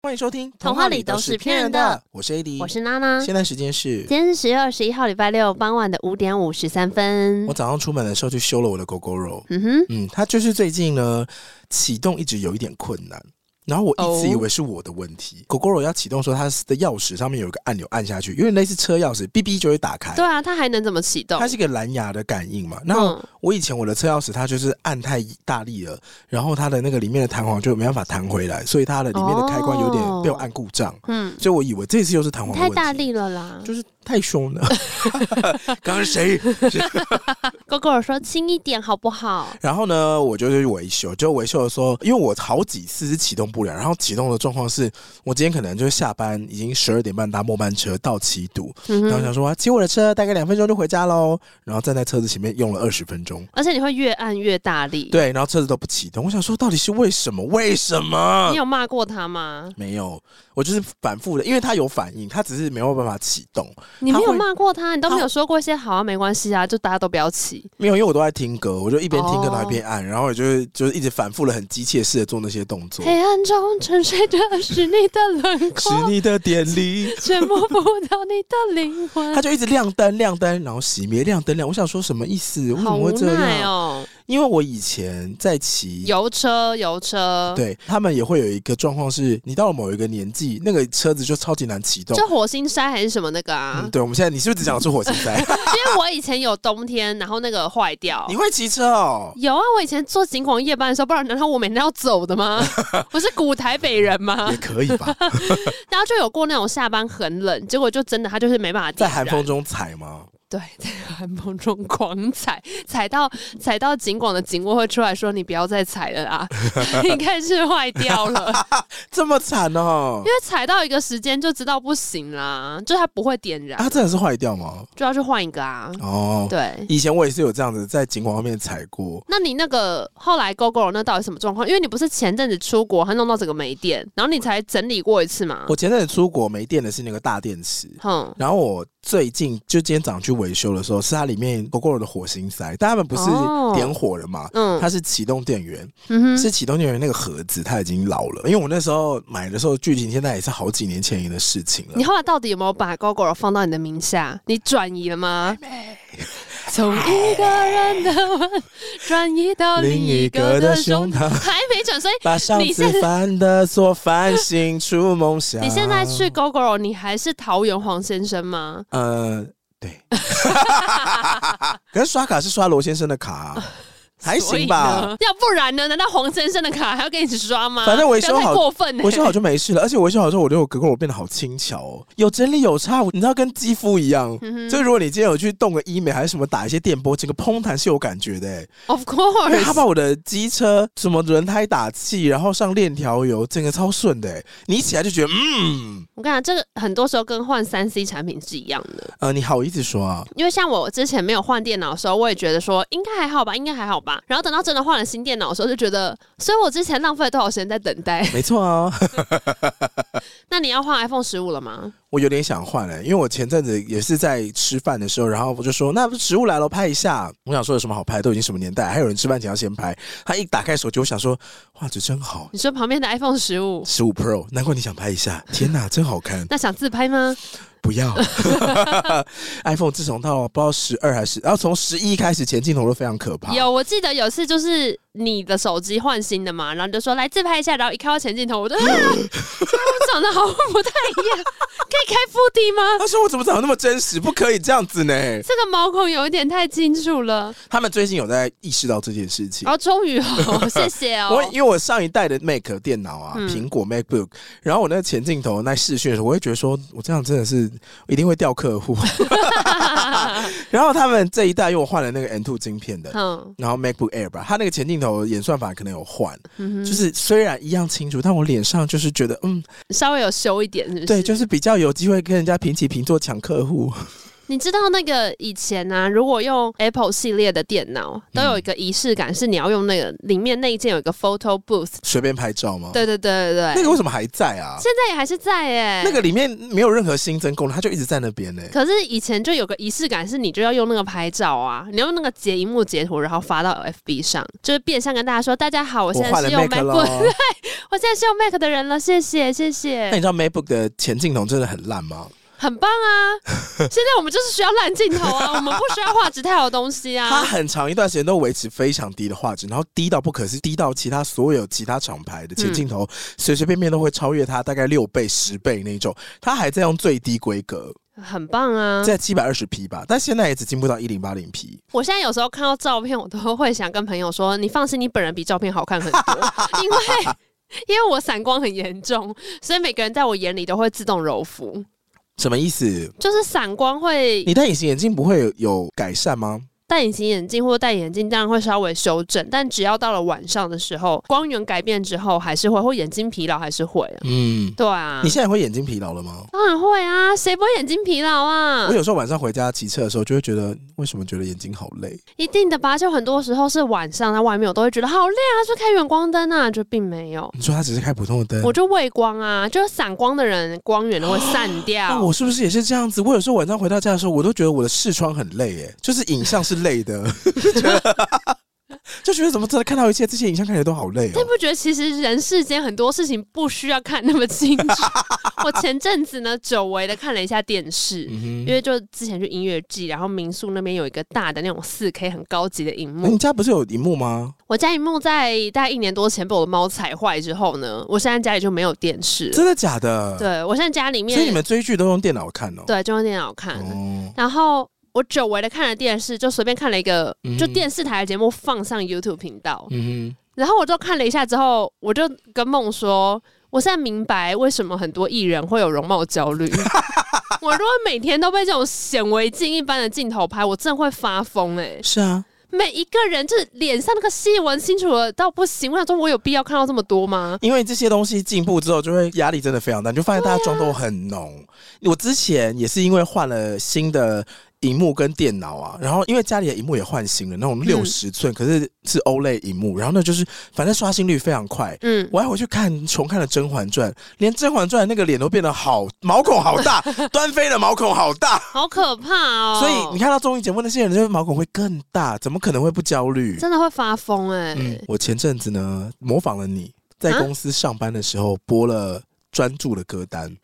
欢迎收听《童话里都是骗人的》，我是 AD，我是娜娜。现在时间是今天是十月二十一号礼拜六傍晚的五点五十三分。我早上出门的时候去修了我的 Gogoro，嗯哼，嗯，它就是最近呢启动一直有一点困难。然后我一直以为是我的问题。Oh. Gogoro 要启动的时候，它的钥匙上面有一个按钮，按下去，因为类似车钥匙，哔哔就会打开。对啊，它还能怎么启动？它是一个蓝牙的感应嘛。然后我以前我的车钥匙，它就是按太大力了，然后它的那个里面的弹簧就没办法弹回来，所以它的里面的开关有点被我按故障。嗯，oh. 所以我以为这次又是弹簧太大力了啦，就是。太凶了！刚刚谁？Gogoro 说轻一点好不好？然后呢，我就去维修，就维修的时候，因为我好几次是启动不了，然后启动的状况是我今天可能就是下班已经十二点半搭末班车到七堵，嗯、然后想说骑我的车大概两分钟就回家喽，然后站在车子前面用了二十分钟，而且你会越按越大力，对，然后车子都不启动，我想说到底是为什么？为什么？你有骂过他吗？没有，我就是反复的，因为他有反应，他只是没有办法启动。你没有骂过他，你都没有说过一些好啊，没关系啊，就大家都不要起。没有，因为我都在听歌，我就一边听歌然后一边按，然后我就就是一直反复的很机械式的做那些动作。黑暗中沉睡着是你的轮廓，是你的电力，却摸不到你的灵魂。他就一直亮灯亮灯，然后熄灭亮灯亮。我想说什么意思？为什么会这样？哦。因为我以前在骑油车，油车，对他们也会有一个状况是，你到了某一个年纪，那个车子就超级难启动。就火星塞还是什么那个啊？嗯、对，我们现在你是不是只讲的是火星塞？因为我以前有冬天，然后那个坏掉。你会骑车哦？有啊，我以前做警广夜班的时候，不然难道我每天要走的吗？我是古台北人吗？也可以吧。然后就有过那种下班很冷，结果就真的他就是没办法在寒风中踩吗？对，在寒风中狂踩，踩到踩到警广的警卫会出来说：“你不要再踩了啦，应该是坏掉了。”这么惨哦！因为踩到一个时间就知道不行啦，就它不会点燃。它真的是坏掉吗？就要去换一个啊！哦，对，以前我也是有这样子在景广方面踩过。那你那个后来 Gogoro 那到底什么状况？因为你不是前阵子出国还弄到整个没电，然后你才整理过一次嘛？我前阵子出国没电的是那个大电池，嗯，然后我。最近就今天早上去维修的时候，是它里面 Gogoro 的火星塞，但他们不是点火了嘛？它是启动电源，嗯、是启动电源那个盒子，它已经老了。因为我那时候买的时候，距离现在也是好几年前的事情了。你后来到底有没有把 Gogoro 放到你的名下？你转移了吗？从一个人的吻转移到另一个的胸膛，还没转，所以把上次犯的错反省出梦想。你现在去 Gogoro，你还是桃园黄先生吗？呃，对。可是刷卡是刷罗先生的卡啊。还行吧，要不然呢？难道黄先生的卡还要跟你一起刷吗？反正维修好，过分、欸，维修好就没事了。而且维修好之后，我觉得我 Gogoro 变得好轻巧哦，有整理有差，你知道跟肌肤一样。嗯、哼所以如果你今天有去动个医美还是什么，打一些电波，整个嘭弹是有感觉的、欸。Of course，他把我的机车什么轮胎打气，然后上链条油，整个超顺的、欸。你一起来就觉得，嗯，我跟你讲，这个很多时候跟换三 C 产品是一样的。呃，你好意思说啊？因为像我之前没有换电脑的时候，我也觉得说应该还好吧，应该还好吧。然后等到真的。换了新电脑的时候就觉得，所以我之前浪费了多少时间在等待？没错啊。那你要换 iPhone 十五了吗？我有点想换哎，因为我前阵子也是在吃饭的时候，然后我就说，那不食物来了，拍一下。我想说有什么好拍？都已经什么年代，还有人吃饭前要先拍。他一打开手机，我想说画质真好。你说旁边的 iPhone 十五，十五 Pro，难怪你想拍一下。天哪，真好看。那想自拍吗？不要。iPhone 自从到不知道十二还是，然后从十一开始前镜头都非常可怕。有，我记得有一次就是。你的手机换新的嘛，然后你就说来自拍一下，然后一看到前镜头，我就啊，我长得好不太一样，可以开腹地吗？他说我怎么长得那么真实，不可以这样子呢？这个毛孔有一点太清楚了。他们最近有在意识到这件事情，哦，终于哦，谢谢哦。我因为我上一代的 Mac 电脑啊，苹、嗯、果 MacBook，然后我那个前镜头那视讯的时候，我会觉得说我这样真的是一定会掉客户。然后他们这一代因为我换了那个 M2 晶片的，嗯，然后 MacBook Air 吧，他那个前镜头。演算法可能有换，嗯、哼就是虽然一样清楚，但我脸上就是觉得，嗯，稍微有修一点是不是，对，就是比较有有机会跟人家平起平坐抢客户。你知道那个以前呢、啊，如果用 Apple 系列的电脑，都有一个仪式感，是你要用那个里面那一件有一个 Photo Booth，随便拍照吗？对对对对对。那个为什么还在啊？现在也还是在耶。那个里面没有任何新增功能，它就一直在那边呢。可是以前就有个仪式感，是你就要用那个拍照啊，你要用那个截萤幕截图，然后发到 FB 上，就是变相跟大家说：“大家好，我现在是用 MacBook，对，我现在是用 Mac 的人了，谢谢谢谢。”那你知道 MacBook 的前镜头真的很烂吗？很棒啊！现在我们就是需要烂镜头啊，我们不需要画质太好的东西啊。它很长一段时间都维持非常低的画质，然后低到不可思议，低到其他所有其他厂牌的前镜头随随便便都会超越它大概六倍、十倍那种。它还在用最低规格，很棒啊，在七百二十 P 吧，但现在也只进步到一零八零 P。我现在有时候看到照片，我都会想跟朋友说：“你放心，你本人比照片好看很多。”因为因为我散光很严重，所以每个人在我眼里都会自动柔肤。什么意思？就是散光会，你戴隐形眼镜不会有有改善吗？戴隐形眼镜或戴眼镜当然会稍微修正，但只要到了晚上的时候，光源改变之后，还是会或眼睛疲劳还是会、啊。嗯，对啊。你现在会眼睛疲劳了吗？当然会啊，谁不会眼睛疲劳啊？我有时候晚上回家骑车的时候，就会觉得为什么觉得眼睛好累？一定的吧，就很多时候是晚上在外面，我都会觉得好累啊，是开远光灯啊，就并没有。你说他只是开普通的灯？我就畏光啊，就是散光的人光源都会散掉。那我是不是也是这样子？我有时候晚上回到家的时候，我都觉得我的视窗很累，哎，就是影像是累的。就觉得，怎么真的看到一切这些影像看起来都好累哦。你不觉得其实人世间很多事情不需要看那么清楚？我前阵子呢，久违的看了一下电视，嗯、因为就之前去音乐季，然后民宿那边有一个大的那种四 K 很高级的荧幕。你家不是有荧幕吗？我家荧幕在大概一年多前被我的猫踩坏之后呢，我现在家里就没有电视。真的假的？对，我现在家里面，所以你们追剧都用电脑看哦？对，就用电脑看。哦、然后。我久违的看了电视，就随便看了一个，就电视台的节目放上 YouTube 频道，然后我就看了一下之后，我就跟梦说，我现在明白为什么很多艺人会有容貌焦虑。我如果每天都被这种显微镜一般的镜头拍，我真的会发疯哎、欸！是啊，每一个人就是脸上那个细纹清楚了到不行，我想说，我有必要看到这么多吗？因为这些东西进步之后，就会压力真的非常大，你就发现大家妆都很浓。啊、我之前也是因为换了新的。荧幕跟电脑啊，然后因为家里的荧幕也换新了，那种六十寸，可是是 OLED 荧幕，然后呢就是反正刷新率非常快。嗯，我还回去看重看了《甄嬛传》，连《甄嬛传》那个脸都变得好毛孔好大，端妃的毛孔好大，好可怕哦！所以你看到综艺节目那些人，就是毛孔会更大，怎么可能会不焦虑？真的会发疯哎、欸！嗯，我前阵子呢模仿了你在公司上班的时候播了专注的歌单。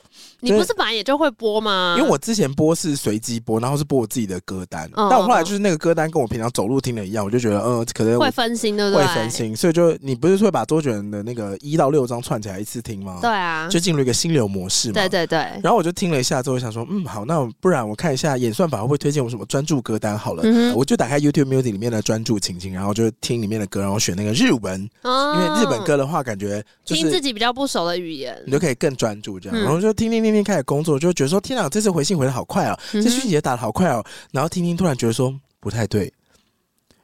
你不是本来也就会播吗？因为我之前播是随机播，然后是播我自己的歌单。嗯、但我后来就是那个歌单跟我平常走路听的一样，我就觉得，嗯，可能会分心，对不对？会分心，所以就你不是会把周杰伦的那个一到六张串起来一次听吗？对啊，就进入一个心流模式嘛。对对对。然后我就听了一下之后，想说，嗯，好，那不然我看一下演算法会推荐我什么专注歌单好了。嗯、我就打开 YouTube Music 里面的专注情境，然后就听里面的歌，然后选那个日文，哦、因为日本歌的话，感觉就是听自己比较不熟的语言，你就可以更专注这样。然后就听听听听，开始工作就。觉得说天哪，这次回信回的好快哦，这讯息也打的好快哦。然后听听，突然觉得说不太对，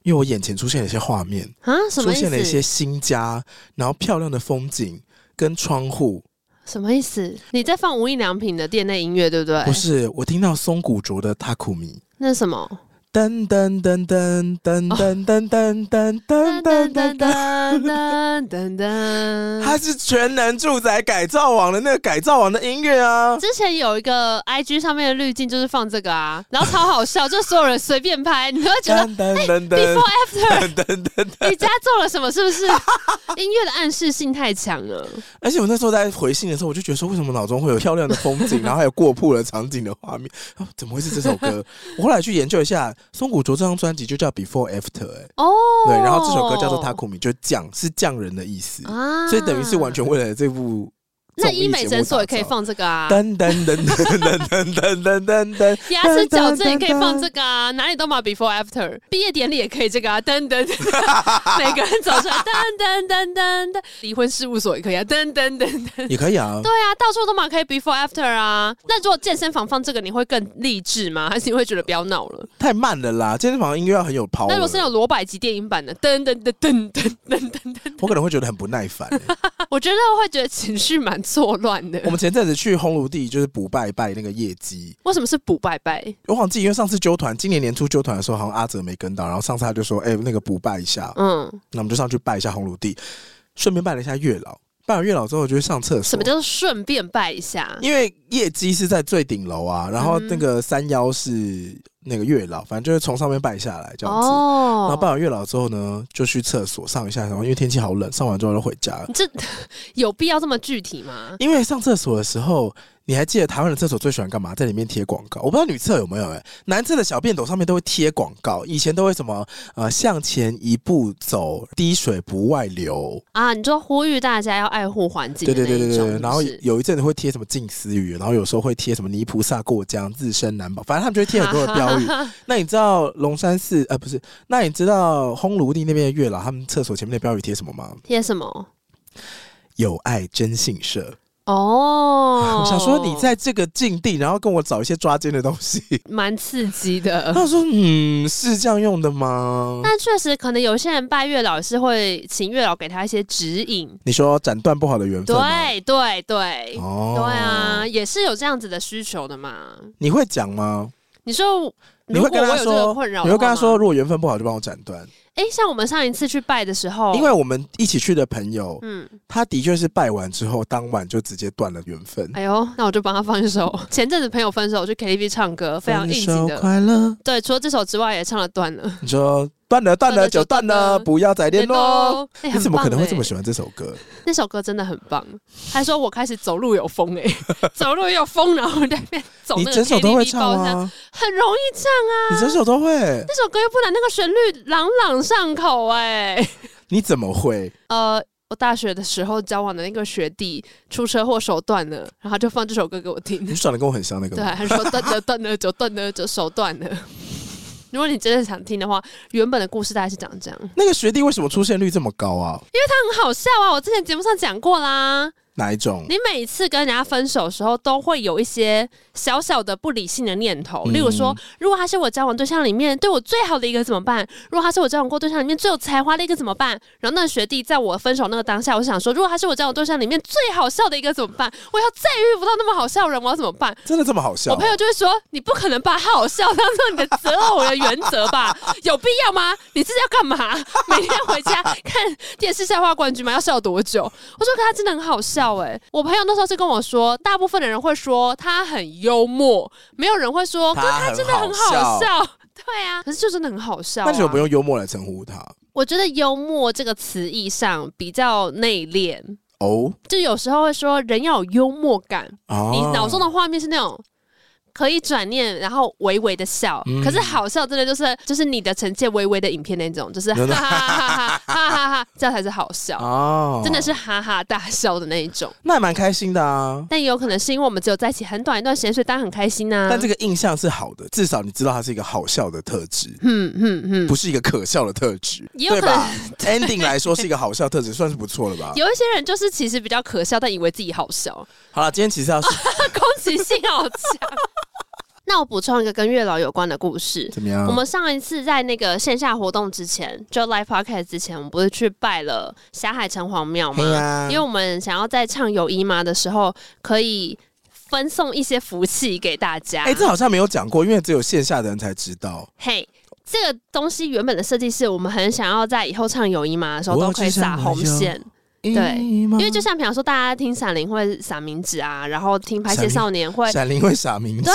因为我眼前出现了一些画面啊，出现了一些新家，然后漂亮的风景跟窗户，什么意思？你在放无印良品的店内音乐，对不对？不是，我听到松谷卓的《塔库米》，那是什么？噔噔噔噔噔噔噔噔噔噔噔噔噔噔噔，它是全能住宅改造网的那个改造网的音乐啊！之前有一个 IG 上面的滤镜就是放这个啊，然后超好笑，就所有人随便拍，你会觉得噔噔噔 Before After 噔噔噔，你家做了什么？是不是音乐的暗示性太强了？而且我那时候在回信的时候，我就觉得说，为什么脑中会有漂亮的风景，然后还有过曝的场景的画面？怎么会是这首歌？我后来去研究一下。松谷卓这张专辑就叫 Before After，哎、欸，哦，对，然后这首歌叫做 Takumi，就匠是匠人的意思，啊、所以等于是完全为了这部。那医美诊所也可以放这个啊！噔噔噔噔噔噔噔噔噔噔，牙齿矫正也可以放这个啊！哪里都嘛 before after，毕业典礼也可以这个啊！噔噔，每个人走出来，噔噔噔噔噔，离婚事务所也可以啊！噔噔噔噔，也可以啊！对啊，到处都嘛可以 before after 啊！那如果健身房放这个，你会更励志吗？还是你会觉得不要闹了？太慢了啦！健身房音乐要很有 power。那如果是有罗百吉电影版的，噔噔噔噔噔噔噔噔，我可能会觉得很不耐烦。我觉得会觉得情绪蛮蛮错乱的。我们前阵子去烘炉地，就是补拜拜那个业绩。为什么是补拜拜？我忘记，因为上次揪团，今年年初揪团的时候，好像阿泽没跟到，然后上次他就说：“哎、欸，那个补拜一下。”嗯，那我们就上去拜一下烘炉地，顺便拜了一下月老。拜完月老之后，就去上厕所。什么叫做顺便拜一下？因为业绩是在最顶楼啊，然后那个山腰是那个月老，反正就是从上面拜下来这样子。哦。然后拜完月老之后呢，就去厕所上一下，然后因为天气好冷，上完之后就回家了。这 有必要这么具体吗？因为上厕所的时候。你还记得台湾的厕所最喜欢干嘛？在里面贴广告。我不知道女厕有没有哎、欸，男厕的小便斗上面都会贴广告。以前都会什么呃，向前一步走，滴水不外流啊。你就呼吁大家要爱护环境。对对对对对。然后有一阵子会贴什么近思语，然后有时候会贴什么泥菩萨过江，自身难保。反正他们就会贴很多的 标语。那你知道龙山寺呃不是？那你知道烘炉地那边的月老他们厕所前面的标语贴什么吗？贴什么？有爱征信社。哦，oh, 我想说你在这个境地，然后跟我找一些抓奸的东西，蛮刺激的。他说：“嗯，是这样用的吗？”那确实，可能有些人拜月老是会请月老给他一些指引。你说斩断不好的缘分？对对对，哦，对啊，也是有这样子的需求的嘛。你会讲吗？你说你会跟他说，你会跟他说，如果缘分不好就帮我斩断。哎，像我们上一次去拜的时候，因为我们一起去的朋友，嗯，他的确是拜完之后当晚就直接断了缘分。哎呦，那我就帮他放一首。前阵子朋友分手去 KTV 唱歌，非常应景的。快乐。对，除了这首之外，也唱了断了。你说。断了断了就断了，不要再联络。你怎么可能会这么喜欢这首歌？那首歌真的很棒。还说我开始走路有风哎，走路有风，然后在那边走。你整首都会唱啊？很容易唱啊！你整首都会。那首歌又不难，那个旋律朗朗上口哎。你怎么会？呃，我大学的时候交往的那个学弟出车祸手断了，然后就放这首歌给我听。你长得跟我很像那个。对，还说断了断了就断了就手断了。如果你真的想听的话，原本的故事大概是长这样。那个学弟为什么出现率这么高啊？因为他很好笑啊！我之前节目上讲过啦。哪一种？你每次跟人家分手的时候，都会有一些小小的不理性的念头，例如说，如果他是我交往对象里面对我最好的一个怎么办？如果他是我交往过对象里面最有才华的一个怎么办？然后那个学弟在我分手那个当下，我想说，如果他是我交往对象里面最好笑的一个怎么办？我要再遇不到那么好笑的人，我要怎么办？真的这么好笑？我朋友就会说，你不可能把好笑当做你的择偶的原则吧？有必要吗？你这是要干嘛？每天回家看电视笑话冠军吗？要笑多久？我说，可他真的很好笑哎、欸，我朋友。那时候是跟我说，大部分的人会说他很幽默，没有人会说，可是他真的很好笑。对啊，可是就真的很好笑为什么不用幽默来称呼他？我觉得幽默这个词义上比较内敛哦，就有时候会说人要有幽默感。哦，你脑中的画面是那种。可以转念，然后微微的笑，嗯、可是好笑真的就是就是你的呈现微微的影片那种，就是 哈哈哈哈哈哈哈，这样才是好笑哦，真的是哈哈大笑的那一种，那也蛮开心的啊。但也有可能是因为我们只有在一起很短一段时间，所以大家很开心呐、啊。但这个印象是好的，至少你知道它是一个好笑的特质，嗯嗯嗯，不是一个可笑的特质，对吧？Ending 来说是一个好笑特质，算是不错了吧？有一些人就是其实比较可笑，但以为自己好笑。好了，今天其实要是攻击性好强。那我补充一个跟月老有关的故事。怎么样？我们上一次在那个线下活动之前，就 Live Podcast 之前，我们不是去拜了霞海城隍庙吗？啊、因为我们想要在唱友姨妈的时候，可以分送一些福气给大家。哎、欸，这好像没有讲过，因为只有线下的人才知道。嘿，这个东西原本的设计是我们很想要在以后唱友谊妈的时候都可以撒红线。对，因为就像比方说，大家听闪灵会撒冥纸啊，然后听拍戏少年会闪灵会撒冥纸，对，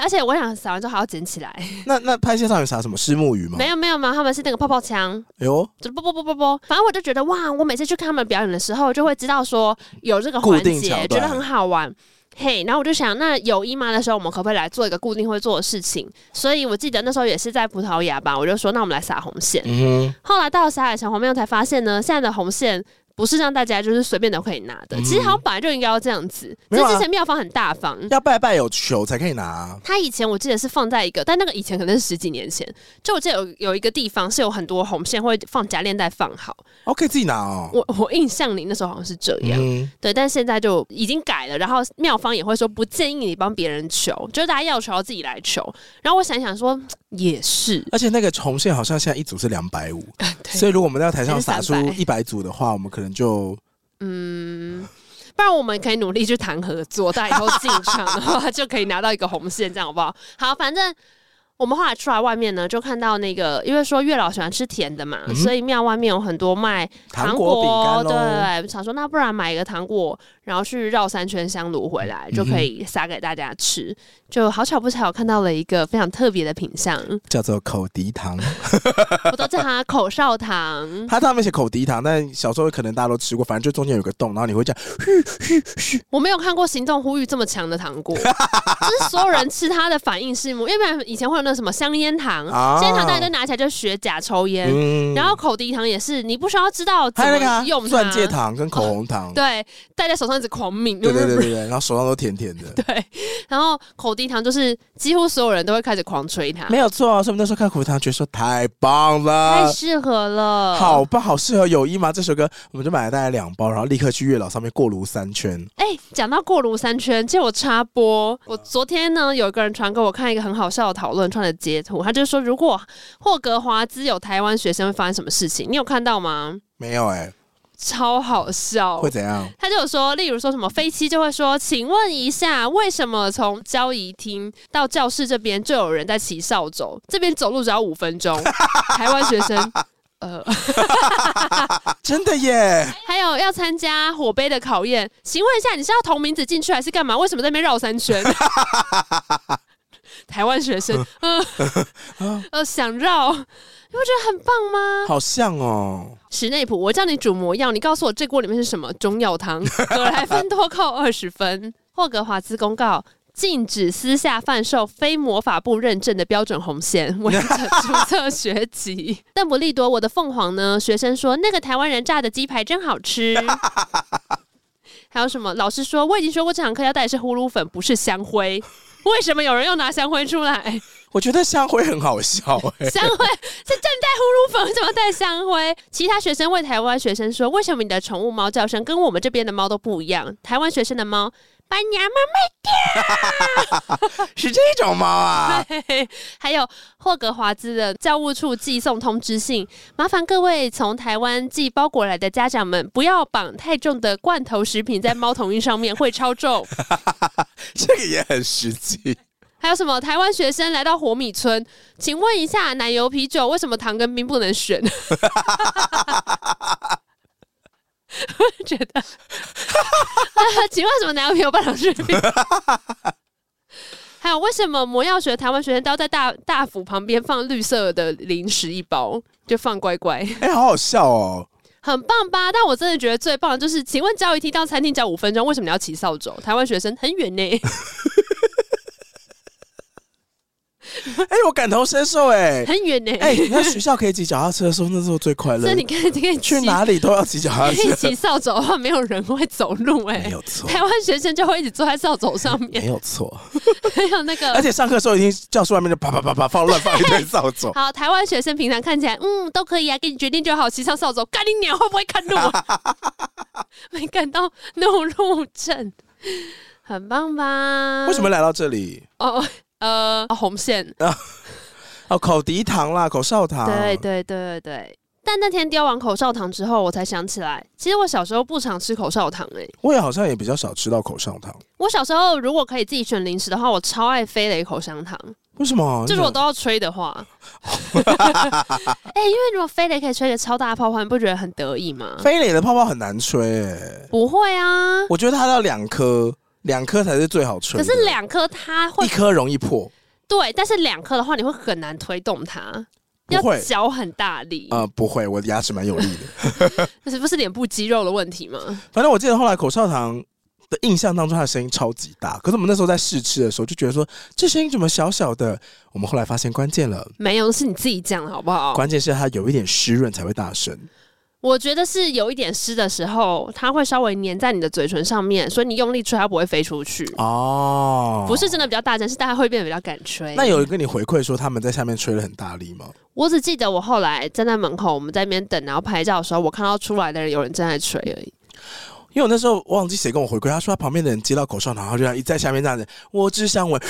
而且我想撒完之后还要捡起来。那那拍戏少年撒什么虱目鱼吗？没有没有没有，他们是那个泡泡枪。哎呦，就啵啵啵啵啵，反正我就觉得哇，我每次去看他们表演的时候，就会知道说有这个环节，觉得很好玩。嘿，然后我就想，那有姨妈的时候，我们可不可以来做一个固定会做的事情？所以我记得那时候也是在葡萄牙吧，我就说，那我们来撒红线。嗯，后来到了撒海城隍庙才发现呢，现在的红线。不是让大家就是随便都可以拿的，其实好像本来就应该要这样子。这之前妙方很大方，要拜拜有求才可以拿。他以前我记得是放在一个，但那个以前可能是十几年前，就我记得有有一个地方是有很多红线会放夹链袋放好，哦，可以自己拿哦。我我印象里那时候好像是这样，对，但现在就已经改了。然后妙方也会说不建议你帮别人求，就是大家要求要自己来求。然后我想想说也是，而且那个红线好像现在一组是两百五，所以如果我们在台上撒出一百组的话，我们可能。就嗯，不然我们可以努力去谈合作，大家以后进场的话 就可以拿到一个红线，这样好不好？好，反正。我们后来出来外面呢，就看到那个，因为说月老喜欢吃甜的嘛，嗯、所以庙外面有很多卖糖果，饼干，对，想说那不然买一个糖果，然后去绕三圈香炉回来，就可以撒给大家吃。嗯、就好巧不巧看到了一个非常特别的品相，叫做口笛糖，我都叫它口哨糖。它上面写口笛糖，但小时候可能大家都吃过，反正就中间有个洞，然后你会这样嘘嘘嘘。我没有看过行动呼吁这么强的糖果，就是所有人吃它的反应是，因为以前会有。那什么香烟糖，香烟糖大家都拿起来就学假抽烟，嗯、然后口笛糖也是，你不需要知道怎么用它。钻戒糖跟口红糖，对，戴在手上一直狂抿，对对对对，然后手上都甜甜的，对，然后口笛糖就是几乎所有人都会开始狂吹它，没有错啊，所以我们那时候看口笛糖，觉得说太棒了，太适合了，好棒，好适合友谊吗？这首歌我们就买了大概两包，然后立刻去月老上面过炉三圈。哎、欸，讲到过炉三圈，借我插播，我昨天呢有一个人传给我看一个很好笑的讨论。的截图，他就说，如果霍格华兹有台湾学生会发生什么事情？你有看到吗？没有哎、欸，超好笑，会怎样？他就有说，例如说什么飞机就会说，请问一下，为什么从交谊厅到教室这边就有人在骑扫帚？这边走路只要五分钟。台湾学生，呃，真的耶。还有要参加火杯的考验，请问一下，你是要同名字进去还是干嘛？为什么在那边绕三圈？台湾学生，嗯、呃，呃，想绕，你不觉得很棒吗？好像哦，史内普，我叫你煮魔药，你告诉我这锅里面是什么？中药汤，葛莱芬多扣二十分。霍格华兹公告：禁止私下贩售非魔法部认证的标准红线，违者注册学籍。邓布利多，我的凤凰呢？学生说那个台湾人炸的鸡排真好吃。还有什么？老师说我已经说过这堂课要带的是呼噜粉，不是香灰。为什么有人又拿香灰出来？我觉得香灰很好笑，欸。香灰是正在呼噜粉，为什么带香灰？其他学生问台湾学生说：“为什么你的宠物猫叫声跟我们这边的猫都不一样？”台湾学生的猫把娘们卖掉，是这种猫啊。还有霍格华兹的教务处寄送通知信，麻烦各位从台湾寄包裹来的家长们，不要绑太重的罐头食品在猫头鹰上面，会超重。这个也很实际。还有什么？台湾学生来到火米村，请问一下，奶油啤酒为什么糖跟冰不能选？我觉得，请问什么奶油啤酒半糖水冰？还有为什么魔药学台湾学生都要在大大府旁边放绿色的零食一包，就放乖乖？哎、欸，好好笑哦，很棒吧？但我真的觉得最棒的就是，请问交谊厅到餐厅只要五分钟，为什么你要骑扫帚？台湾学生很远呢。哎、欸，我感同身受哎、欸，很远呢、欸。哎、欸，那学校可以骑脚踏车的时候，那时候最快乐。所以你可以，可以去哪里都要骑脚踏车。骑扫帚的话，没有人会走路哎、欸，没有错。台湾学生就会一直坐在扫帚上面，没有错。还有那个，而且上课的时候，已经教室外面就啪啪啪啪放乱放一堆扫帚。好，台湾学生平常看起来嗯都可以啊，给你决定就好，骑上扫帚，干你鸟会不会看路？没感到怒路症，很棒吧？为什么来到这里？哦。呃，红线啊，哦，口笛糖啦，口哨糖，对对对对对。但那天叼完口哨糖之后，我才想起来，其实我小时候不常吃口哨糖诶、欸。我也好像也比较少吃到口哨糖。我小时候如果可以自己选零食的话，我超爱飞雷口香糖。为什么？就是我都要吹的话，哎、欸，因为如果飞雷可以吹个超大的泡泡，你不觉得很得意吗？飞雷的泡泡很难吹。不会啊，我觉得它要两颗。两颗才是最好吹，可是两颗它会一颗容易破。对，但是两颗的话，你会很难推动它，要嚼很大力。呃，不会，我的牙齿蛮有力的。那 是不是脸部肌肉的问题吗？反正我记得后来口哨糖的印象当中，它的声音超级大。可是我们那时候在试吃的时候，就觉得说这声音怎么小小的？我们后来发现关键了，没有，是你自己讲的好不好？关键是它有一点湿润才会大声。我觉得是有一点湿的时候，它会稍微粘在你的嘴唇上面，所以你用力吹，它不会飞出去。哦，不是真的比较大声，是大家会变得比较敢吹。那有人跟你回馈说他们在下面吹得很大力吗？我只记得我后来站在门口，我们在那边等，然后拍照的时候，我看到出来的人有人正在吹而已。因为我那时候忘记谁跟我回馈，他说他旁边的人接到口哨糖，然后就这样一在下面这样子，我只想问。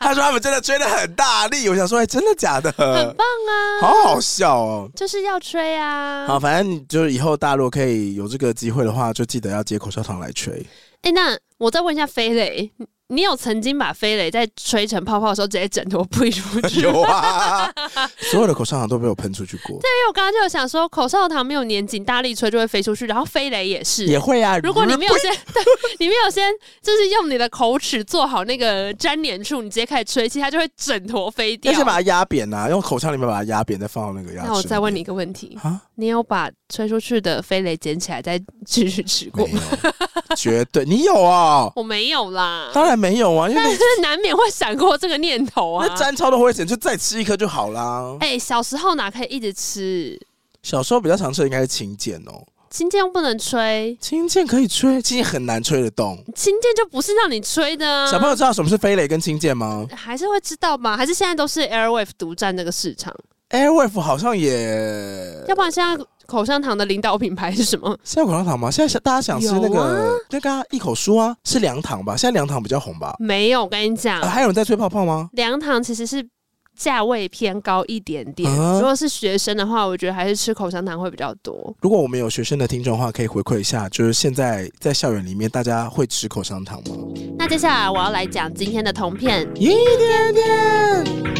他说他们真的吹的很大力，我想说，哎，真的假的？很棒啊，好好笑哦，就是要吹啊。好，反正就是以后大陆可以有这个机会的话，就记得要接口哨糖来吹。哎，那我再问一下飞磊。你有曾经把飞雷在吹成泡泡的时候直接整坨喷出去？有啊，所有的口哨糖都被我喷出去过。对，因为我刚刚就有想说，口哨糖没有粘紧，大力吹就会飞出去，然后飞雷也是，也会啊。如果你没有先，对，你没有先，就是用你的口齿做好那个粘连处，你直接开始吹气，它就会整坨飞掉。要先把它压扁啊，用口腔里面把它压扁，再放到那个牙齿。那我再问你一个问题啊，你有把吹出去的飞雷捡起来再继续吃过吗？绝对，你有啊？我没有啦，当然没有啊，因为是难免会闪过这个念头啊！那沾超都会捡，就再吃一颗就好啦。哎、欸，小时候哪可以一直吃？小时候比较常吃的应该是青箭哦。青箭不能吹，青箭可以吹，青箭很难吹得动。青箭就不是让你吹的啊。小朋友知道什么是飞雷跟青箭吗？还是会知道吧？还是现在都是 Airwave 独占这个市场？Airwave 好像也，要不然现在。口香糖的领导品牌是什么？现在口香糖吗？现在大家想吃那个、啊、那个一口酥啊，是凉糖吧？现在凉糖比较红吧？没有，我跟你讲、啊，还有人在吹泡泡吗？凉糖其实是价位偏高一点点。啊、如果是学生的话，我觉得还是吃口香糖会比较多。如果我们有学生的听众的话，可以回馈一下，就是现在在校园里面，大家会吃口香糖吗？那接下来我要来讲今天的铜片，一点点。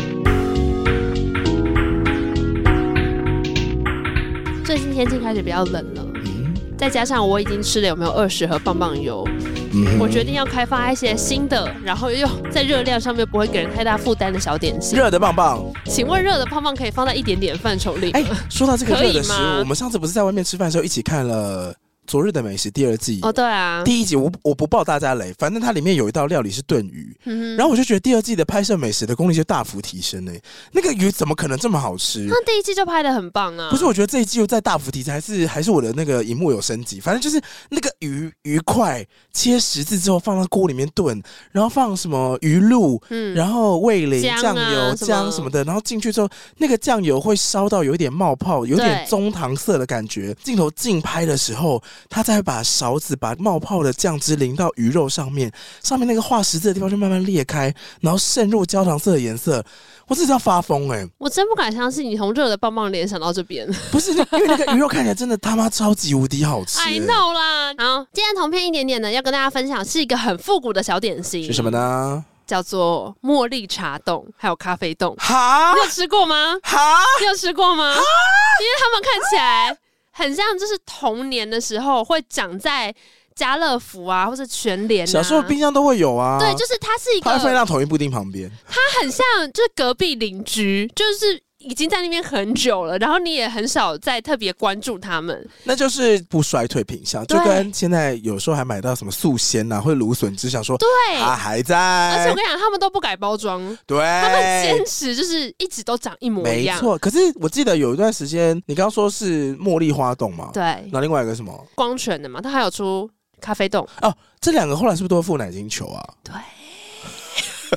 天气开始比较冷了，嗯、再加上我已经吃了有没有二十盒棒棒油，嗯、我决定要开发一些新的，然后又在热量上面不会给人太大负担的小点心。热的棒棒，请问热的棒棒可以放在一点点范畴里吗？哎，说到这个热的食物，我们上次不是在外面吃饭的时候一起看了。昨日的美食第二季哦，对啊，第一集我我不爆大家雷，反正它里面有一道料理是炖鱼，嗯、然后我就觉得第二季的拍摄美食的功力就大幅提升呢。那个鱼怎么可能这么好吃？那第一季就拍的很棒啊！不是，我觉得这一季又在大幅提升，还是还是我的那个荧幕有升级，反正就是那个鱼鱼块切十字之后放到锅里面炖，然后放什么鱼露，嗯，然后味淋酱油姜什,么的，然后进去之后那个酱油会烧到有一点冒泡，有点棕糖色的感觉。镜头近拍的时候，他再把。勺子把冒泡的酱汁淋到鱼肉上面，上面那个画十字的地方就慢慢裂开，然后渗入焦糖色的颜色。我这是要发疯哎、欸！我真不敢相信你从热的棒棒联想到这边，不是因为那个鱼肉看起来真的他妈超级无敌好吃、欸。I know 啦。好，今天同片一点点呢，要跟大家分享是一个很复古的小点心，是什么呢？叫做茉莉茶冻，还有咖啡冻。哈，你有吃过吗？哈，你有吃过吗？因为他们看起来。很像，就是童年的时候会长在家乐福啊，或者全联、啊。小时候冰箱都会有啊。对，就是它是一个。它会放在统一布丁旁边。它很像，就是隔壁邻居，就是。已经在那边很久了，然后你也很少再特别关注他们，那就是不衰退品相，就跟现在有时候还买到什么素鲜啊，或者芦笋，只想说对，它还在。而且我跟你讲，他们都不改包装，对，他们坚持就是一直都长一模一样。没错，可是我记得有一段时间，你刚刚说是茉莉花冻嘛？对，那另外一个什么？光泉的嘛，它还有出咖啡冻哦。这两个后来是不是都会附奶精球啊？对，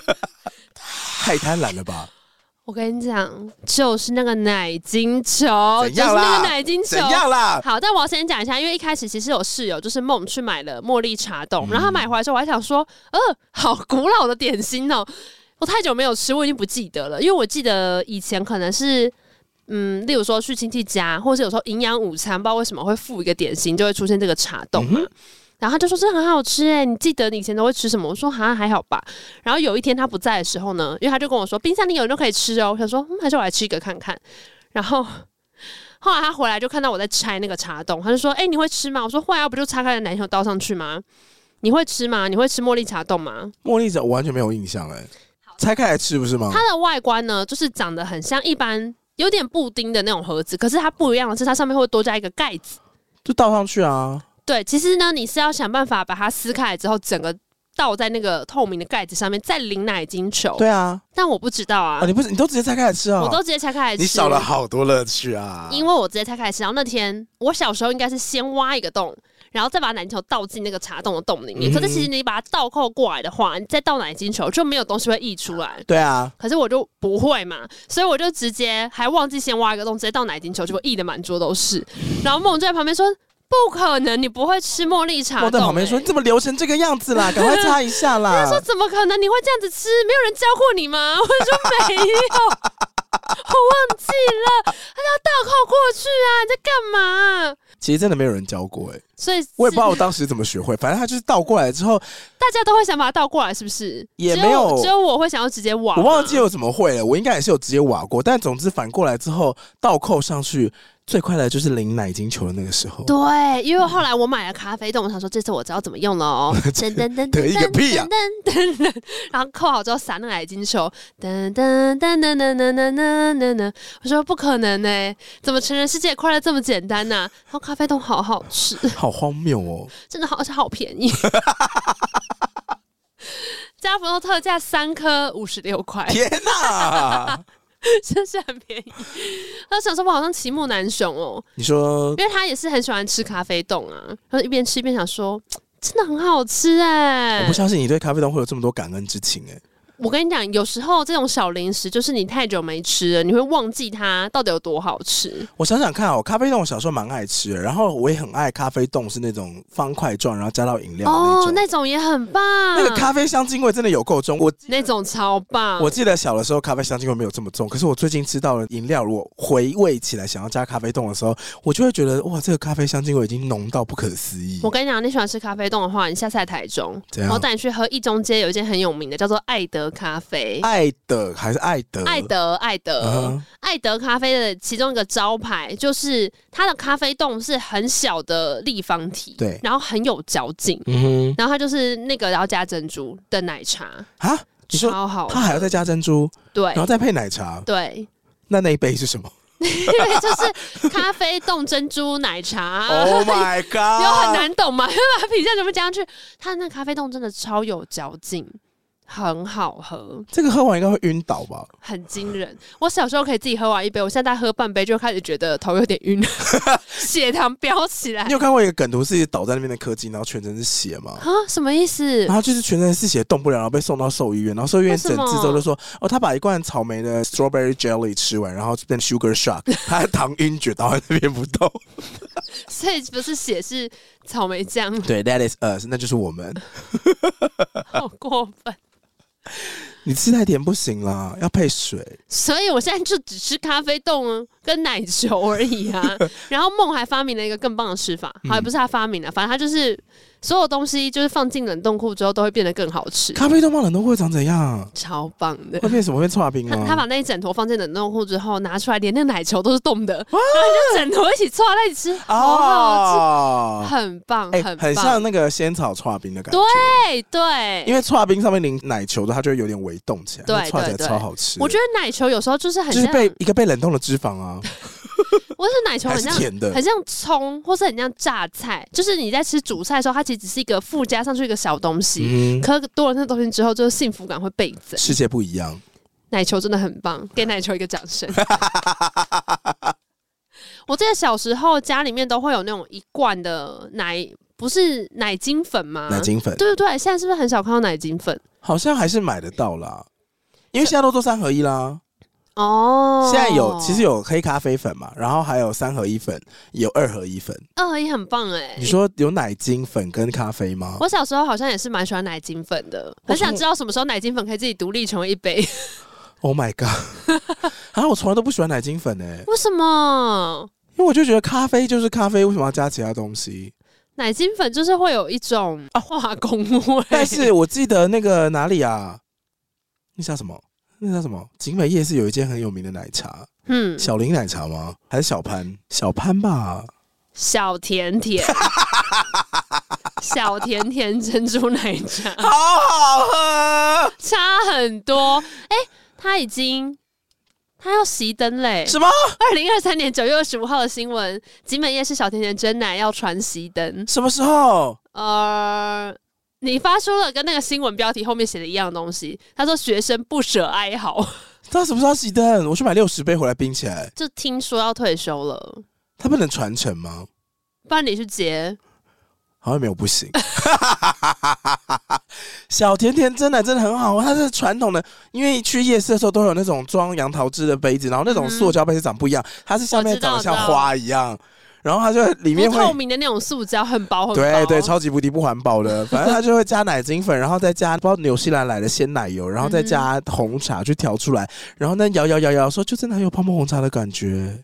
太贪婪了吧？我跟你讲，就是那个奶精球，就是那个奶精球。怎样啦？好，但我要先讲一下，因为一开始其实有室友就是梦去买了茉莉茶冻，嗯、然后他买回来之后，我还想说，呃，好古老的点心哦，我太久没有吃，我已经不记得了，因为我记得以前可能是，嗯，例如说去亲戚家，或者是有时候营养午餐，不知道为什么会附一个点心，就会出现这个茶冻嘛。嗯然后他就说这很好吃哎，你记得你以前都会吃什么？我说好像还好吧。然后有一天他不在的时候呢，因为他就跟我说冰箱里有人都可以吃哦。我想说，嗯，还是我来吃一个看看。然后后来他回来就看到我在拆那个茶冻，他就说：“哎，你会吃吗？”我说：“会啊，不就拆开了奶油倒上去吗？你会吃吗？你会吃茉莉茶冻吗？”茉莉茶我完全没有印象哎，拆开来吃不是吗？它的外观呢，就是长得很像一般有点布丁的那种盒子，可是它不一样的是，它上面会多加一个盖子，就倒上去啊。对，其实呢，你是要想办法把它撕开来之后，整个倒在那个透明的盖子上面，再淋奶精球。对啊，但我不知道啊。啊你不是，你都直接拆开来吃啊？我都直接拆开来吃。你少了好多乐趣啊！因为我直接拆开来吃，然后那天我小时候应该是先挖一个洞，然后再把奶精球倒进那个茶洞的洞里面。嗯、可是其实你把它倒扣过来的话，你再倒奶精球就没有东西会溢出来。对啊。可是我就不会嘛，所以我就直接还忘记先挖一个洞，直接倒奶精球，结果溢的满桌都是。然后梦就在旁边说。不可能，你不会吃茉莉茶、欸。我在旁边说：“你怎么流成这个样子啦？赶快擦一下啦！”他说：“怎么可能？你会这样子吃？没有人教过你吗？” 我说：“没有，我忘记了。”他要倒扣过去啊！你在干嘛？其实真的没有人教过哎、欸，所以我也不知道我当时怎么学会。反正他就是倒过来之后，大家都会想把它倒过来，是不是？也没有，只有我会想要直接挖。我忘记我怎么会了，我应该也是有直接挖过。但总之反过来之后倒扣上去。最快的就是淋奶精球的那个时候。对，因为后来我买了咖啡豆，我想说这次我知道怎么用了哦。噔噔噔噔，一个屁呀！噔噔噔，然后扣好之后撒那个奶精球。噔噔噔噔噔噔噔噔噔，我说不可能呢，怎么成人世界快乐这么简单呢？然后咖啡豆好好吃，好荒谬哦！真的好，而且好便宜。家福都特价三颗五十六块，天哪！真是很便宜。他想说，我好像奇木难雄哦。你说，因为他也是很喜欢吃咖啡冻啊。他一边吃一边想说，真的很好吃哎、欸。我不相信你对咖啡冻会有这么多感恩之情哎、欸。我跟你讲，有时候这种小零食，就是你太久没吃了，你会忘记它到底有多好吃。我想想看哦，咖啡冻我小时候蛮爱吃的，然后我也很爱咖啡冻，是那种方块状，然后加到饮料哦，那种也很棒。那个咖啡香精味真的有够重，我 那种超棒。我记得小的时候咖啡香精味没有这么重，可是我最近吃到了饮料，如果回味起来想要加咖啡冻的时候，我就会觉得哇，这个咖啡香精味已经浓到不可思议。我跟你讲，你喜欢吃咖啡冻的话，你下次来台中，然后带你去喝一中街有一间很有名的，叫做爱德咖啡。爱的还是爱德？爱德，爱德，嗯、爱德咖啡的其中一个招牌就是它的咖啡冻是很小的立方体，对，然后很有嚼劲，嗯哼，然后它就是那个然后加珍珠的奶茶。啊，超好，它还要再加珍珠，对，然后再配奶茶，对，那那一杯是什么？就是咖啡冻珍珠奶茶，Oh my god，有很难懂吗？因 为把品相全部加上去，它的那咖啡冻真的超有嚼劲。很好喝，这个喝完应该会晕倒吧？很惊人！我小时候可以自己喝完一杯，我现在喝半杯就开始觉得头有点晕，血糖飙起来。你有看过一个梗图，是倒在那边的柯基，然后全身是血吗？啊，什么意思？然后就是全身是血，动不了，然后被送到兽医院，然后兽医院诊治之后就说：“哦，他把一罐草莓的 strawberry jelly 吃完，然后变 sugar shock，他还糖晕厥倒在那边不动。”所以不是血，是草莓酱。对，that is us，那就是我们。好过分。你吃太甜不行啦，要配水。所以我现在就只吃咖啡冻跟奶球而已啊。然后梦还发明了一个更棒的吃法，好，也不是他发明的，反正他就是。所有东西就是放进冷冻库之后都会变得更好吃。咖啡豆放冷冻库会长怎样？超棒的！会变什么？会剉冰吗？他，把那一整坨放进冷冻库之后拿出来，连那个奶球都是冻的，然后就整坨一起剉在一起吃，好好吃，很棒，很很像那个仙草剉冰的感觉。对对，因为剉冰上面淋奶球的，它就会有点微动起来，对，剉起来超好吃。我觉得奶球有时候就是很像就是被一个被冷冻的脂肪啊。我是奶球很像甜的，很像葱，或是很像榨菜。就是你在吃主菜的时候，它其实只是一个附加上去一个小东西。嗯，可多了那东西之后，就是幸福感会倍增。世界不一样，奶球真的很棒，给奶球一个掌声。我记得小时候家里面都会有那种一罐的奶，不是奶精粉吗？奶精粉，对对对。现在是不是很少看到奶精粉？好像还是买得到啦，因为现在都做三合一啦。哦，现在有其实有黑咖啡粉嘛，然后还有三合一粉，有二合一粉。二合一很棒哎、欸！你说有奶精粉跟咖啡吗？我小时候好像也是蛮喜欢奶精粉的，很想知道什么时候奶精粉可以自己独立成为一杯。Oh my god！啊，我从来都不喜欢奶精粉哎、欸，为什么？因为我就觉得咖啡就是咖啡，为什么要加其他东西？奶精粉就是会有一种化工味、啊。但是我记得那个哪里啊？那叫什么？那叫什么？景美夜市有一间很有名的奶茶，嗯，小林奶茶吗？还是小潘？小潘吧。小甜甜，小甜甜珍珠奶茶，好好喝，差很多。哎、欸，他已经他要熄灯嘞？什么？二零二三年九月二十五号的新闻，景美夜市小甜甜真奶要传熄灯，什么时候？呃。你发出了跟那个新闻标题后面写的一样东西，他说学生不舍哀嚎。他什么时候熄灯？我去买六十杯回来冰起来。就听说要退休了，他不能传承吗？不然你去接，好像没有不行。小甜甜真的真的很好，它是传统的，因为去夜市的时候都有那种装杨桃汁的杯子，然后那种塑胶杯子长不一样，它是下面长得像花一样。然后它就里面会透明的那种塑胶，很薄很薄，对对，超级无敌不环保的。反正它就会加奶精粉，然后再加不知道纽西兰来的鲜奶油，然后再加红茶去调出来，然后那摇摇摇摇，说就真的很有泡沫红茶的感觉。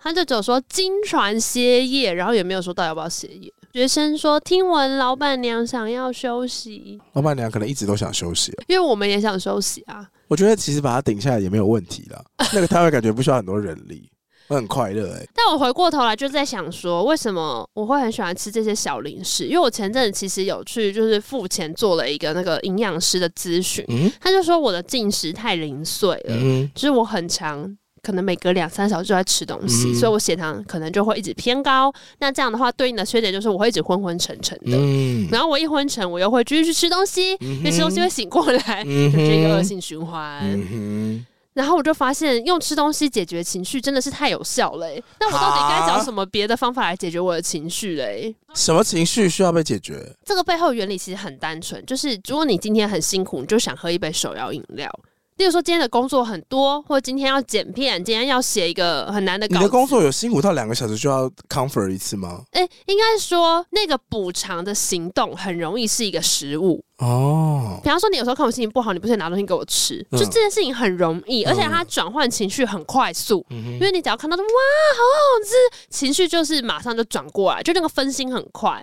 他就只有说经传歇业，然后也没有说到要不要歇业。学生说听闻老板娘想要休息，老板娘可能一直都想休息，因为我们也想休息啊。我觉得其实把它顶下来也没有问题了，那个摊位感觉不需要很多人力，我很快乐哎、欸。但我回过头来就在想说，为什么我会很喜欢吃这些小零食？因为我前阵子其实有去就是付钱做了一个那个营养师的咨询，嗯、他就说我的进食太零碎了，嗯、就是我很常。可能每隔两三小时就在吃东西，嗯、所以我血糖可能就会一直偏高。那这样的话，对应的缺点就是我会一直昏昏沉沉的。嗯、然后我一昏沉，我又会继续去吃东西，嗯、哼因为吃东西会醒过来，嗯、就是一个恶性循环。然后我就发现，用吃东西解决情绪真的是太有效了、欸。那我到底该找什么别的方法来解决我的情绪嘞？什么情绪需要被解决？这个背后原理其实很单纯，就是如果你今天很辛苦，你就想喝一杯手摇饮料。例如说，今天的工作很多，或者今天要剪片，今天要写一个很难的稿子。你的工作有辛苦到两个小时就要 comfort 一次吗？哎、欸，应该说那个补偿的行动很容易是一个食物。哦，比方说你有时候看我心情不好，你不是拿东西给我吃，嗯、就这件事情很容易，而且它转换情绪很快速，因为你只要看到说哇，好好吃，情绪就是马上就转过来，就那个分心很快。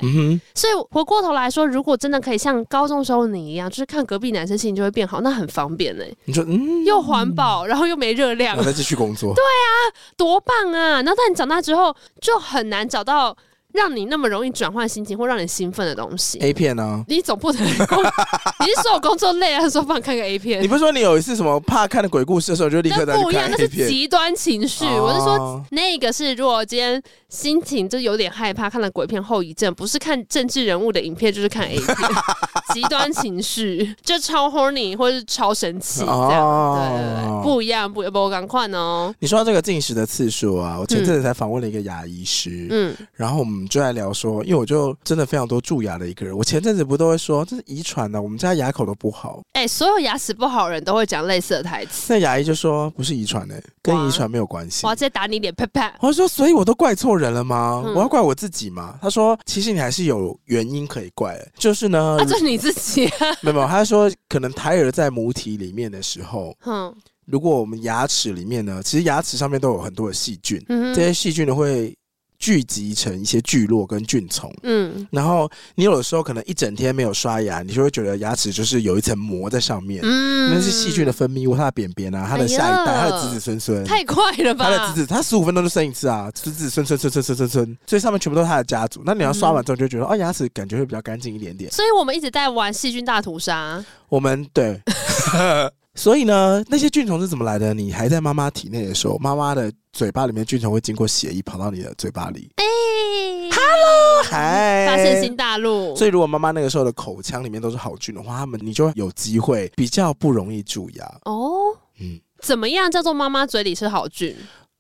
所以回过头来说，如果真的可以像高中时候你一样，就是看隔壁男生心情就会变好，那很方便呢、欸。你说嗯，又环保，然后又没热量，我再继续工作。对啊，多棒啊！然后但你长大之后就很难找到。让你那么容易转换心情或让你兴奋的东西，A 片呢？你总不能工，你是说我工作累了，说帮你看个 A 片？你不是说你有一次什么怕看的鬼故事的时候就立刻在看 A 片？不一样，那是极端情绪。哦、我是说那个是，如果今天心情就有点害怕，看了鬼片后遗症，不是看政治人物的影片，就是看 A 片。极端情绪就超 horny 或是超神奇这样，哦、对对对，不一样，不不赶快哦。你说到这个进食的次数啊，我前阵子才访问了一个牙医师，嗯，然后我们。我们就在聊说，因为我就真的非常多蛀牙的一个人。我前阵子不都会说这是遗传的，我们家牙口都不好。哎、欸，所有牙齿不好的人都会讲类似的台词。那牙医就说不是遗传的，跟遗传没有关系。我要直接打你脸，啪啪。我说，所以我都怪错人了吗？嗯、我要怪我自己吗？他说，其实你还是有原因可以怪，就是呢，那、啊、是你自己、啊。没有，他说可能胎儿在母体里面的时候，嗯，如果我们牙齿里面呢，其实牙齿上面都有很多的细菌，嗯、这些细菌呢会。聚集成一些聚落跟菌丛，嗯，然后你有的时候可能一整天没有刷牙，你就会觉得牙齿就是有一层膜在上面，嗯，那是细菌的分泌物，它的便便啊，它的下一代，它的子子孙孙，太快了吧？它的子子，它十五分钟就生一次啊，子子孙孙孙孙孙孙孙，所以上面全部都是它的家族。那你要刷完之后就觉得，哦，牙齿感觉会比较干净一点点。所以我们一直在玩细菌大屠杀。我们对。所以呢，那些菌虫是怎么来的？你还在妈妈体内的时候，妈妈的嘴巴里面菌虫会经过血液跑到你的嘴巴里。哎、欸、，Hello，嗨，发现新大陆。所以如果妈妈那个时候的口腔里面都是好菌的话，他们你就有机会比较不容易蛀牙。哦，嗯，怎么样叫做妈妈嘴里是好菌？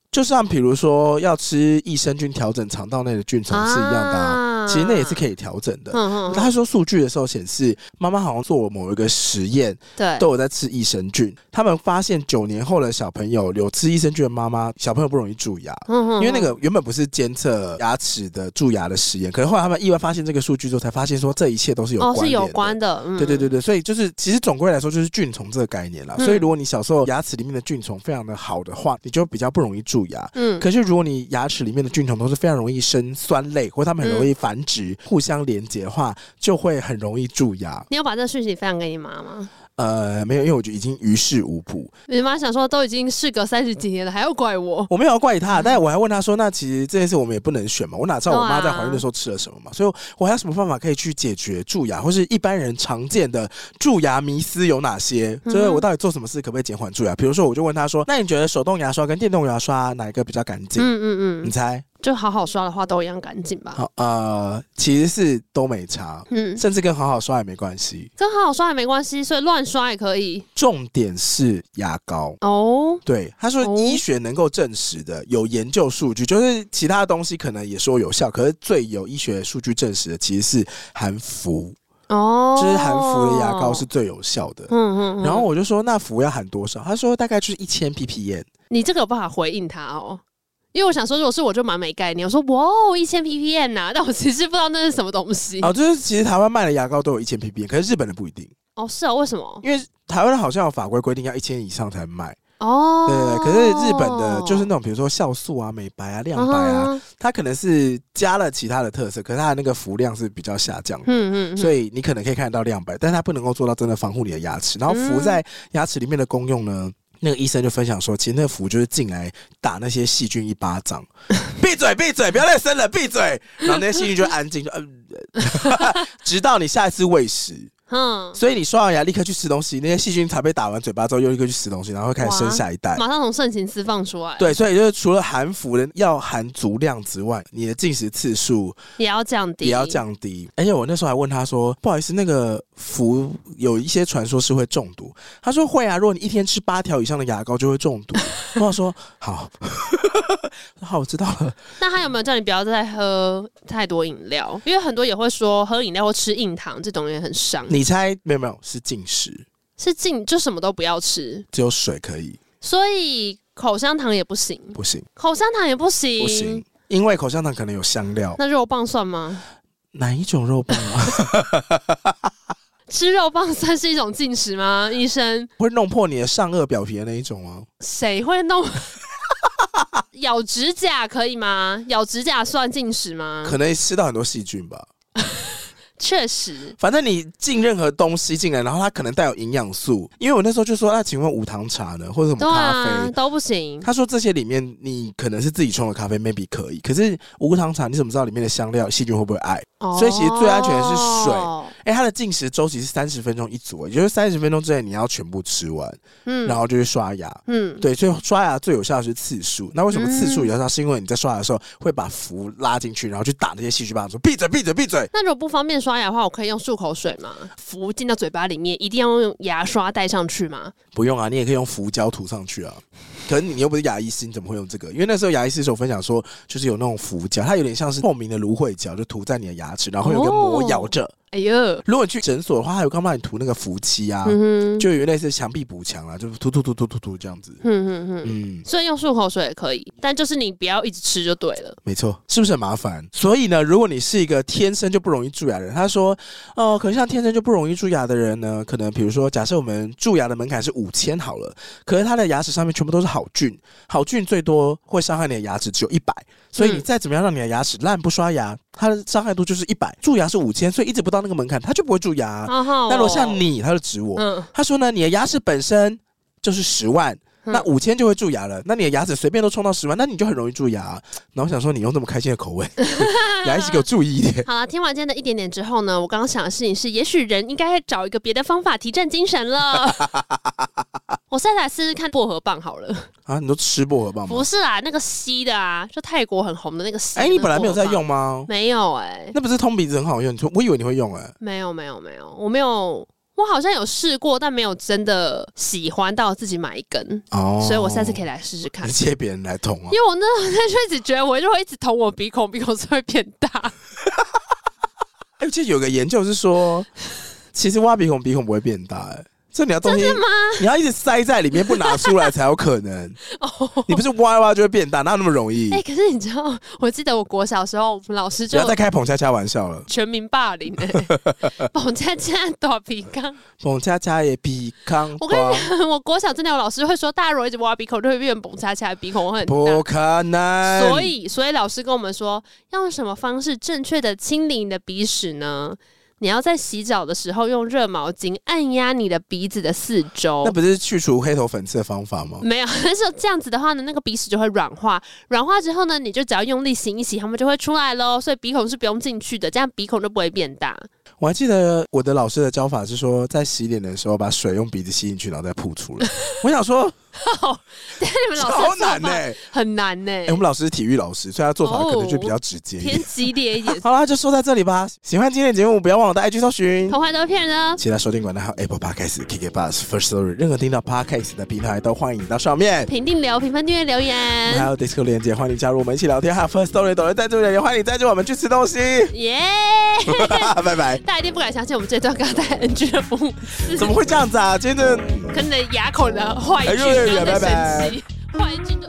就像比如说要吃益生菌调整肠道内的菌虫是一样的啊。啊其实那也是可以调整的。嗯嗯。他说数据的时候显示，妈妈好像做了某一个实验，对，都有在吃益生菌。他们发现九年后的小朋友有吃益生菌的妈妈，小朋友不容易蛀牙。嗯哼。因为那个原本不是监测牙齿的蛀牙的实验，可是后来他们意外发现这个数据之后，才发现说这一切都是有关的。哦，是有关的。对对对对，所以就是其实总归来说就是菌虫这个概念啦。所以如果你小时候牙齿里面的菌虫非常的好的话，你就比较不容易蛀牙。嗯。可是如果你牙齿里面的菌虫都是非常容易生酸类，或者他们很容易繁殖，互相连接的话，就会很容易蛀牙。你有把这个讯息分享给你妈吗？呃，没有，因为我就已经于事无补。你妈想说，都已经事隔三十几年了，还要怪我？我没有要怪她，但是我还问她说，那其实这件事我们也不能选嘛，我哪知道我妈在怀孕的时候吃了什么嘛？所以我还有什么方法可以去解决蛀牙，或是一般人常见的蛀牙迷思有哪些？所以我到底做什么事可不可以减缓蛀牙？比如说，我就问她说，那你觉得手动牙刷跟电动牙刷哪一个比较干净？嗯嗯嗯，你猜？就好好刷的话都一样干净吧？好，呃，其实是都没差，嗯，甚至跟好好刷也没关系，跟好好刷也没关系，所以乱刷也可以。重点是牙膏哦，对，他说医学能够证实的有研究数据，就是其他东西可能也说有效，可是最有医学数据证实的其实是含氟哦，就是含氟的牙膏是最有效的。嗯嗯，然后我就说那氟要含多少？他说大概就是一千 ppm。你这个有办法回应他哦？因为我想说，如果是我就蛮没概念。我说哇，一千 ppm 呐，但我其实不知道那是什么东西。哦，就是其实台湾卖的牙膏都有一千 ppm，可是日本的不一定。哦，是啊，为什么？因为台湾好像有法规规定要一千以上才卖。哦，对对，可是日本的就是那种，比如说酵素啊、美白啊、亮白啊，嗯、它可能是加了其他的特色，可是它的那个氟量是比较下降的。嗯嗯，嗯，所以你可能可以看得到亮白，但是它不能够做到真的防护你的牙齿。然后氟在牙齿里面的功用呢？那个医生就分享说，其实那个符就是进来打那些细菌一巴掌，闭嘴闭嘴，不要再生了，闭嘴。然后那些细菌就安静，就嗯，直到你下一次喂食。嗯，所以你刷完牙立刻去吃东西，那些细菌才被打完嘴巴之后又立刻去吃东西，然后会开始生下一代，马上从肾形释放出来。对，所以就是除了含氟的要含足量之外，你的进食次数也要降低，也要降低。而且我那时候还问他说：“不好意思，那个氟有一些传说是会中毒。”他说：“会啊，如果你一天吃八条以上的牙膏就会中毒。”我说：“好，好，我知道了。”那他有没有叫你不要再喝太多饮料？因为很多也会说喝饮料或吃硬糖这种也很伤。你猜没有没有是禁食，是禁就什么都不要吃，只有水可以。所以口香糖也不行，不行，口香糖也不行，不行，因为口香糖可能有香料。那肉棒算吗？哪一种肉棒啊？吃肉棒算是一种禁食吗？医生会弄破你的上颚表皮的那一种吗？谁会弄？咬指甲可以吗？咬指甲算进食吗？可能吃到很多细菌吧。确实，反正你进任何东西进来，然后它可能带有营养素。因为我那时候就说，那请问无糖茶呢，或者什么咖啡、啊、都不行。他说这些里面你可能是自己冲的咖啡，maybe 可以。可是无糖茶，你怎么知道里面的香料细菌会不会爱？哦、所以其实最安全的是水。哎、欸，它的进食周期是三十分钟一组，也就是三十分钟之内你要全部吃完。嗯，然后就去刷牙。嗯，对，所以刷牙最有效的是次数。那为什么次数有效？是因为你在刷牙的时候会把氟拉进去，然后去打那些细菌，把它说闭嘴、闭嘴、闭嘴。那如果不方便刷牙的话，我可以用漱口水吗？氟进到嘴巴里面，一定要用牙刷带上去吗？不用啊，你也可以用氟胶涂上去啊。可是你又不是牙医师，你怎么会用这个？因为那时候牙医师有分享说，就是有那种氟胶，它有点像是透明的芦荟胶，就涂在你的牙齿，然后有个膜咬着。哎呦，如果你去诊所的话，还有刚帮你涂那个氟漆啊，嗯、就有类似墙壁补墙啊，就是涂涂涂涂涂涂这样子。嗯嗯嗯嗯，所以用漱口水也可以，但就是你不要一直吃就对了。没错，是不是很麻烦？所以呢，如果你是一个天生就不容易蛀牙的人，他说，哦、呃，可能像天生就不容易蛀牙的人呢，可能比如说，假设我们蛀牙的门槛是五千好了，可是他的牙齿上面全部都是好菌，好菌最多会伤害你的牙齿只有一百，所以你再怎么样让你的牙齿烂不刷牙，它的伤害度就是一百。蛀牙是五千，所以一直不到那个门槛，它就不会。蛀牙，那、哦、如果像你，他就指我，嗯、他说呢，你的牙齿本身就是十万，嗯、那五千就会蛀牙了。那你的牙齿随便都冲到十万，那你就很容易蛀牙。然后我想说，你用这么开心的口味，牙医师给我注意一点。好了，听完今天的一点点之后呢，我刚刚想的事情是，也许人应该找一个别的方法提振精神了。我现在来试试看薄荷棒好了。啊，你都吃薄荷棒吗？不是啊，那个吸的啊，就泰国很红的那个吸。哎、欸，你本来没有在用吗？没有哎、欸，那不是通鼻子很好用？你说我以为你会用哎、欸。没有没有没有，我没有，我好像有试过，但没有真的喜欢到自己买一根哦。所以我下次可以来试试看。你借别人来捅啊？因为我那时候就一直觉得我就会一直捅我鼻孔，鼻孔是会变大。哎、欸，其实有个研究是说，其实挖鼻孔鼻孔不会变大哎、欸。这你要东西，真的吗？你要一直塞在里面不拿出来才有可能。哦，你不是挖一挖就会变大，哪有那么容易？哎、欸，可是你知道，我记得我国小时候，我们老师就不要再开彭恰恰玩笑了，全民霸凌哎、欸，澎恰恰大鼻孔，彭恰恰也鼻孔。我跟你讲，我国小真的有老师会说，大家如果一直挖鼻孔，就会变彭恰恰鼻孔会很大。不可能。所以，所以老师跟我们说，要用什么方式正确的清理你的鼻屎呢？你要在洗澡的时候用热毛巾按压你的鼻子的四周，那不是去除黑头粉刺的方法吗？没有，但是这样子的话呢，那个鼻屎就会软化，软化之后呢，你就只要用力洗一洗，它们就会出来喽。所以鼻孔是不用进去的，这样鼻孔就不会变大。我还记得我的老师的教法是说，在洗脸的时候把水用鼻子吸进去，然后再吐出来。我想说。好，但你们老师好难呢、欸，很难呢、我们老师是体育老师，所以他做法可能就比较直接，偏激烈一点。好啦，就说在这里吧。喜欢今天的节目，不要忘了到 IG 搜寻。童话都是骗人的。其他收听管道还有 Apple Podcast、KK Bus、First Story，任何听到 Podcast 的平台都欢迎到上面评定留、评分、订阅、留言。还有 Discord 链接，欢迎加入我们一起聊天。还有 First Story 都会赞助的，也欢迎赞助我们去吃东西。耶！拜拜。大家一定不敢相信，我们这段刚刚带 NG 的服务，怎么会这样子啊？今天的可能牙口的坏菌，拜拜。坏菌。